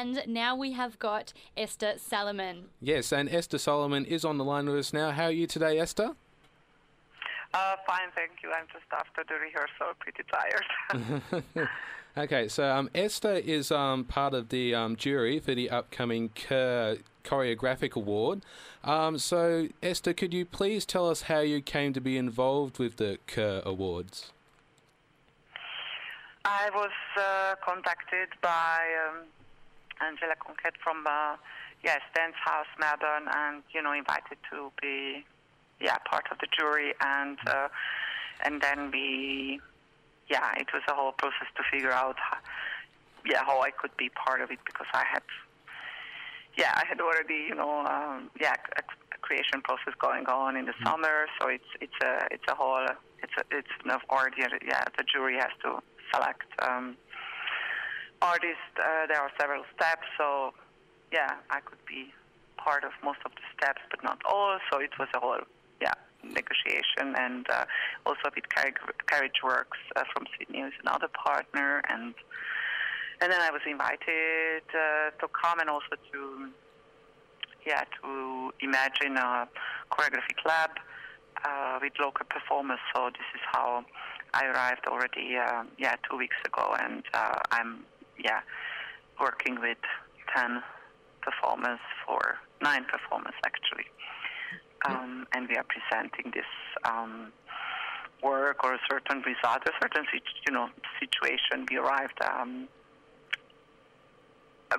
And now we have got Esther Salamon. Yes, and Esther Salamon is on the line with us now. How are you today, Esther? Uh, fine, thank you. I'm just after the rehearsal, pretty tired. okay, so um, Esther is um, part of the um, jury for the upcoming Keir Choreographic Award. Um, so, Esther, could you please tell us how you came to be involved with the Keir Awards? I was uh, contacted by um, Angela Conquet from uh, yes Dance House Melbourne, and you know invited to be yeah part of the jury, and uh, and then we yeah it was a whole process to figure out how, yeah how I could be part of it because I had yeah I had already you know um, yeah a, a creation process going on in the mm-hmm. summer, so it's it's a it's a whole it's a, it's enough ordeal. Yeah, the jury has to select um, artists. Uh, there are several steps, so yeah, I could be part of most of the steps, but not all. So it was a whole yeah negotiation, and uh, also with Carriage Works uh, from Sydney, who's another partner, and and then I was invited uh, to come and also to yeah to imagine a choreographic lab uh, with local performers. So this is how I arrived already, uh, yeah, two weeks ago, and uh, I'm, yeah, working with 10 performers for nine performers actually. Um, and we are presenting this um, work or a certain result, a certain, you know, situation. We arrived um,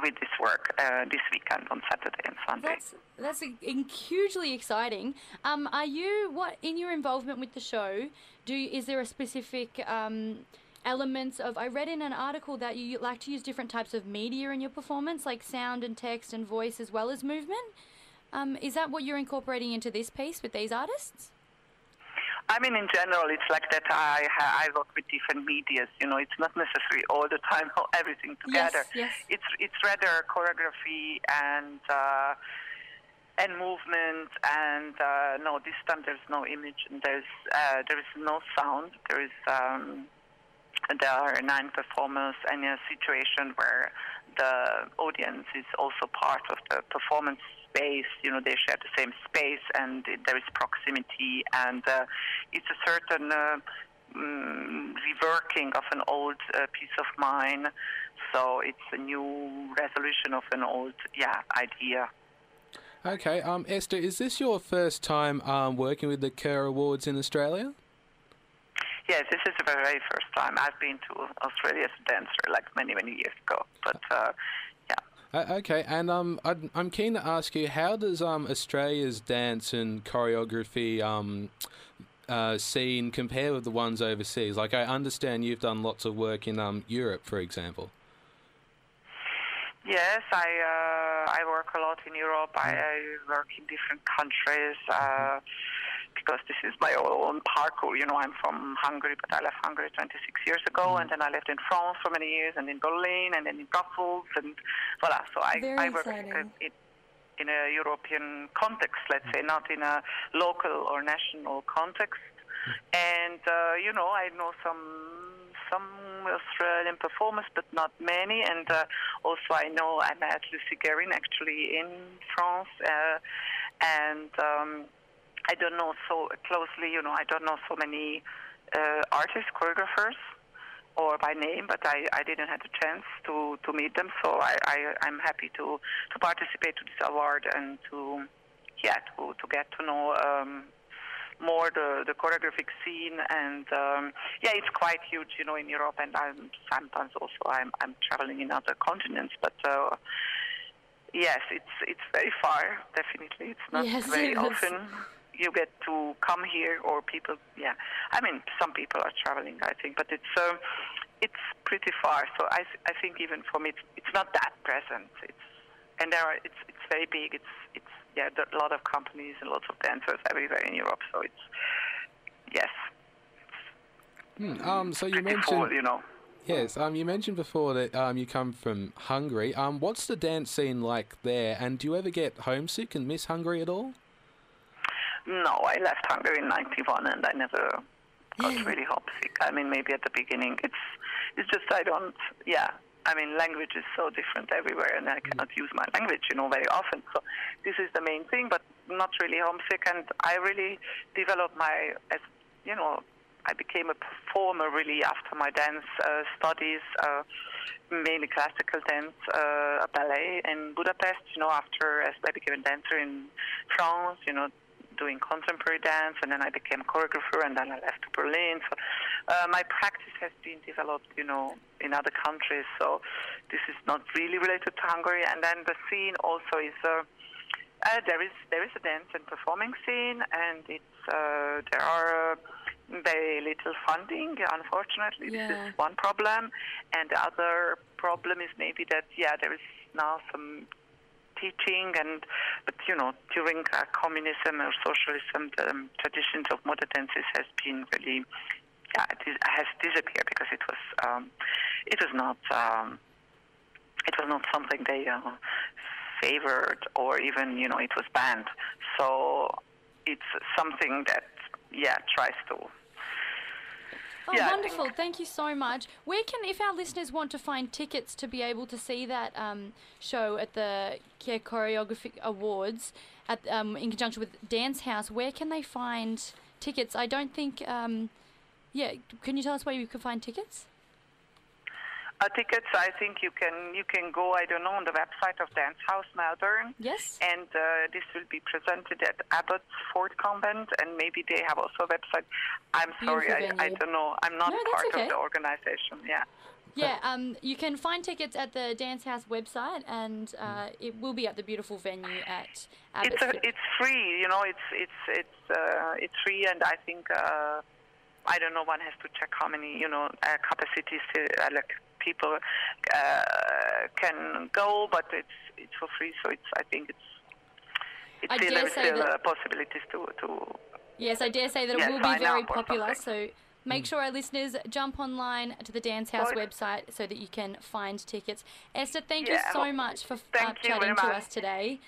with this work uh, this weekend on Saturday and Sunday. That's that's a, hugely exciting. Um, are you what in your involvement with the show? Do is there a specific um, elements of? I read in an article that you like to use different types of media in your performance, like sound and text and voice as well as movement. Um, is that what you're incorporating into this piece with these artists? I mean, in general, it's like that. I I work with different medias. You know, it's not necessarily all the time everything together. Yes, yes. It's it's rather choreography and uh, and movement. And uh, no, this time there's no image and there's uh, there is no sound. There is um, there are nine performers and a situation where the audience is also part of the performance space. You know, they share the same space, and there is proximity, and uh, it's a certain uh, mm, reworking of an old uh, piece of mine. So it's a new resolution of an old, yeah, idea. Okay, um, Esther, is this your first time um, working with the Keir Awards in Australia? Yes, this is the very first time. I've been to Australia as a dancer like many, many years ago. But uh, uh, okay, and um, i am keen to ask you, how does um Australia's dance and choreography um uh, scene compare with the ones overseas? Like, I understand you've done lots of work in um Europe, for example. Yes, I uh, I work a lot in Europe. I, I work in different countries. Uh, because this is my own parkour. You know, I'm from Hungary, but I left Hungary 26 years ago, mm. and then I lived in France for many years, and in Berlin, and then in Brussels, and voila. So I, Very I work in, in a European context, let's say, not in a local or national context. Mm. And uh, you know, I know some some Australian performers, but not many. And uh, also, I know I met Lucy Guerin actually in France, uh, and. Um, I don't know so closely, you know, I don't know so many uh, artists, choreographers, or by name, but I, I didn't have the chance to, to meet them. So I, I, I'm happy to, to participate to this award and to, yeah, to, to get to know um, more the, the choreographic scene. And um, yeah, it's quite huge, you know, in Europe. And I'm sometimes also I'm, I'm traveling in other continents, but. Uh, yes, it's it's very far. Definitely, it's not yes, very often you get to come here, or people, yeah. I mean, some people are traveling, I think, but it's um, it's pretty far. So I I think even for me, it's, it's not that present. It's and there are it's it's very big. It's it's yeah, there are a lot of companies and lots of dancers everywhere in Europe. So it's yes. hmm, um. So you mentioned you know. Yes, um, you mentioned before that um, you come from Hungary. Um, what's the dance scene like there? And do you ever get homesick and miss Hungary at all? No, I left Hungary in '91, and I never got really homesick. I mean, maybe at the beginning, it's it's just I don't. Yeah, I mean, language is so different everywhere, and I cannot use my language, you know, very often. So this is the main thing, but not really homesick. And I really developed my, as you know, I became a performer really after my dance uh, studies, uh, mainly classical dance, uh, ballet in Budapest. You know, after as I became a dancer in France, you know, doing contemporary dance, and then I became a choreographer, and then I left to Berlin. So uh, my practice has been developed, you know, in other countries. So this is not really related to Hungary. And then the scene also is. Uh, uh, there is there is a dance and performing scene, and it's uh, there are uh, very little funding. Unfortunately, Yeah. this is one problem, and the other problem is maybe that yeah, there is now some teaching, and but you know during uh, communism or socialism, the um, traditions of modern dances has been really yeah, it has disappeared because it was um, it was not um, it was not something they uh, favored or even you know it was banned. So it's something that yeah tries to Oh, Yeah, wonderful! Thank you so much. Where can, if our listeners want to find tickets to be able to see that um, show at the Keir Choreography Awards, at um, in conjunction with Dance House, where can they find tickets? I don't think. Um, yeah, can you tell us where you can find tickets? Uh, tickets. I think you can you can go I don't know on the website of Dance House Melbourne. Yes. And uh, this will be presented at Abbott's Fort Convent, and maybe they have also a website. I'm sorry, I, I don't know. I'm not No, part okay. of the organization. Yeah. Yeah, um, you can find tickets at the Dance House website, and uh, it will be at the beautiful venue at Abbott's. It's a, it's free, you know. It's it's it's uh, it's free, and I think uh, I don't know. One has to check how many you know uh, capacities uh, like people uh, can go, but it's it's for free, so it's I think it's it's I still dare there's say still that- uh, possibilities to to Yes, I dare say that Yes, it will be very popular. So make sure our listeners jump online to the Dance House Right. website so that you can find tickets. Esther, thank you so well, much for uh, chatting to us today.